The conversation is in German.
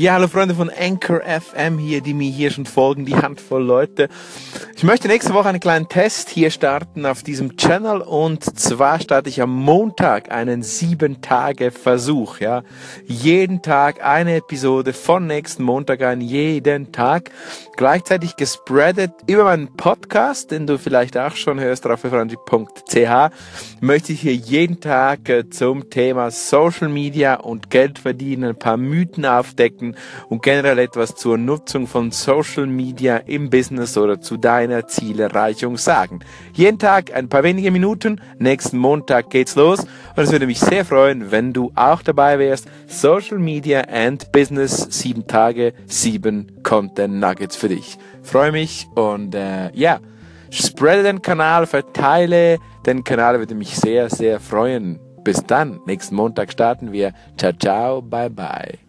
Ja, hallo Freunde von Anchor FM hier, die mir hier schon folgen, die Handvoll Leute. Ich möchte nächste Woche einen kleinen Test hier starten auf diesem Channel und zwar starte ich am Montag einen sieben Tage Versuch, ja. Jeden Tag eine Episode von nächsten Montag an, jeden Gleichzeitig gespreadet über meinen Podcast, den du vielleicht auch schon hörst, raffelfranchi.ch, möchte ich hier jeden Tag äh, zum Thema Social Media und Geld verdienen, ein paar Mythen aufdecken, Möglichkeiten und generell etwas zur Nutzung von Social Media im Business oder zu deiner Zielerreichung sagen. Jeden Tag ein paar wenige Minuten, nächsten Montag geht's los und es würde mich sehr freuen, wenn du auch dabei wärst. Social Media and Business, sieben Tage, sieben Content Nuggets für dich. Freue mich und äh, ja, spreade den Kanal, verteile den Kanal, würde mich sehr, sehr freuen. Bis dann, nächsten Montag starten wir. Ciao, ciao, bye, bye.